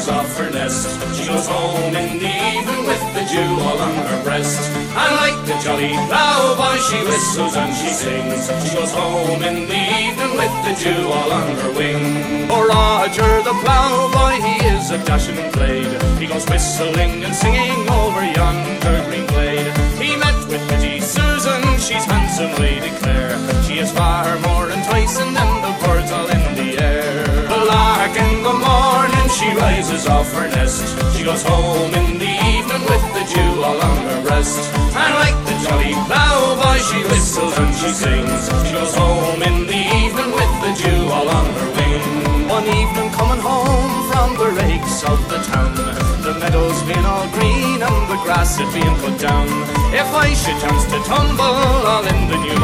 rises off her nest. She goes home in the evening with the dew all on her breast. And like the jolly ploughboy, she whistles and she sings. She goes home in the evening with the dew all on her wing. Oh, Roger the ploughboy, he is a dashing blade. He goes whistling and singing over yonder green glade. Her nest. She goes home in the evening with the dew all on her breast. And like the jolly ploughboy, she whistles and she sings. She goes home in the evening with the dew all on her wing. One evening coming home from the rakes of the town, the meadows being all green and the grass it being put down. If I should chance to tumble all in the new